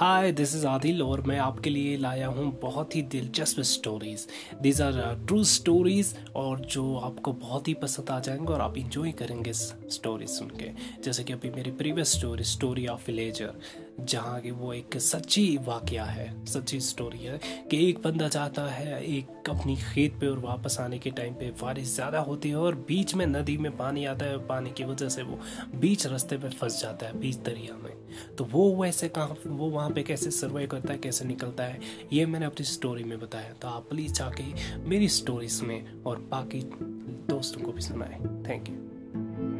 Hi this is Adil और मैं आपके लिए लाया हूँ बहुत ही दिलचस्प stories these are true stories और जो आपको बहुत ही पसंद आ जाएँगे और आप इंजॉय करेंगे इस स्टोरी सुन के. जैसे कि अभी मेरी previous story story of villager जहाँ की वो एक सच्ची वाक्य है, सच्ची स्टोरी है कि एक बंदा जाता है, एक अपनी खेत पे और वापस आने के टाइम पे बारिश ज़्यादा होती है और बीच में नदी में पानी आता है, पानी की वजह से वो बीच रास्ते पे फंस जाता है, बीच दरिया में। तो वो वैसे कहाँ, वो वहाँ पे कैसे सर्वाइव करता है, कैसे निकलता है, ये मैंने अपनी स्टोरी में बताया। तो आप प्लीज़ जाके मेरी स्टोरीज में और बाकी दोस्तों को भी सुनाए। Thank you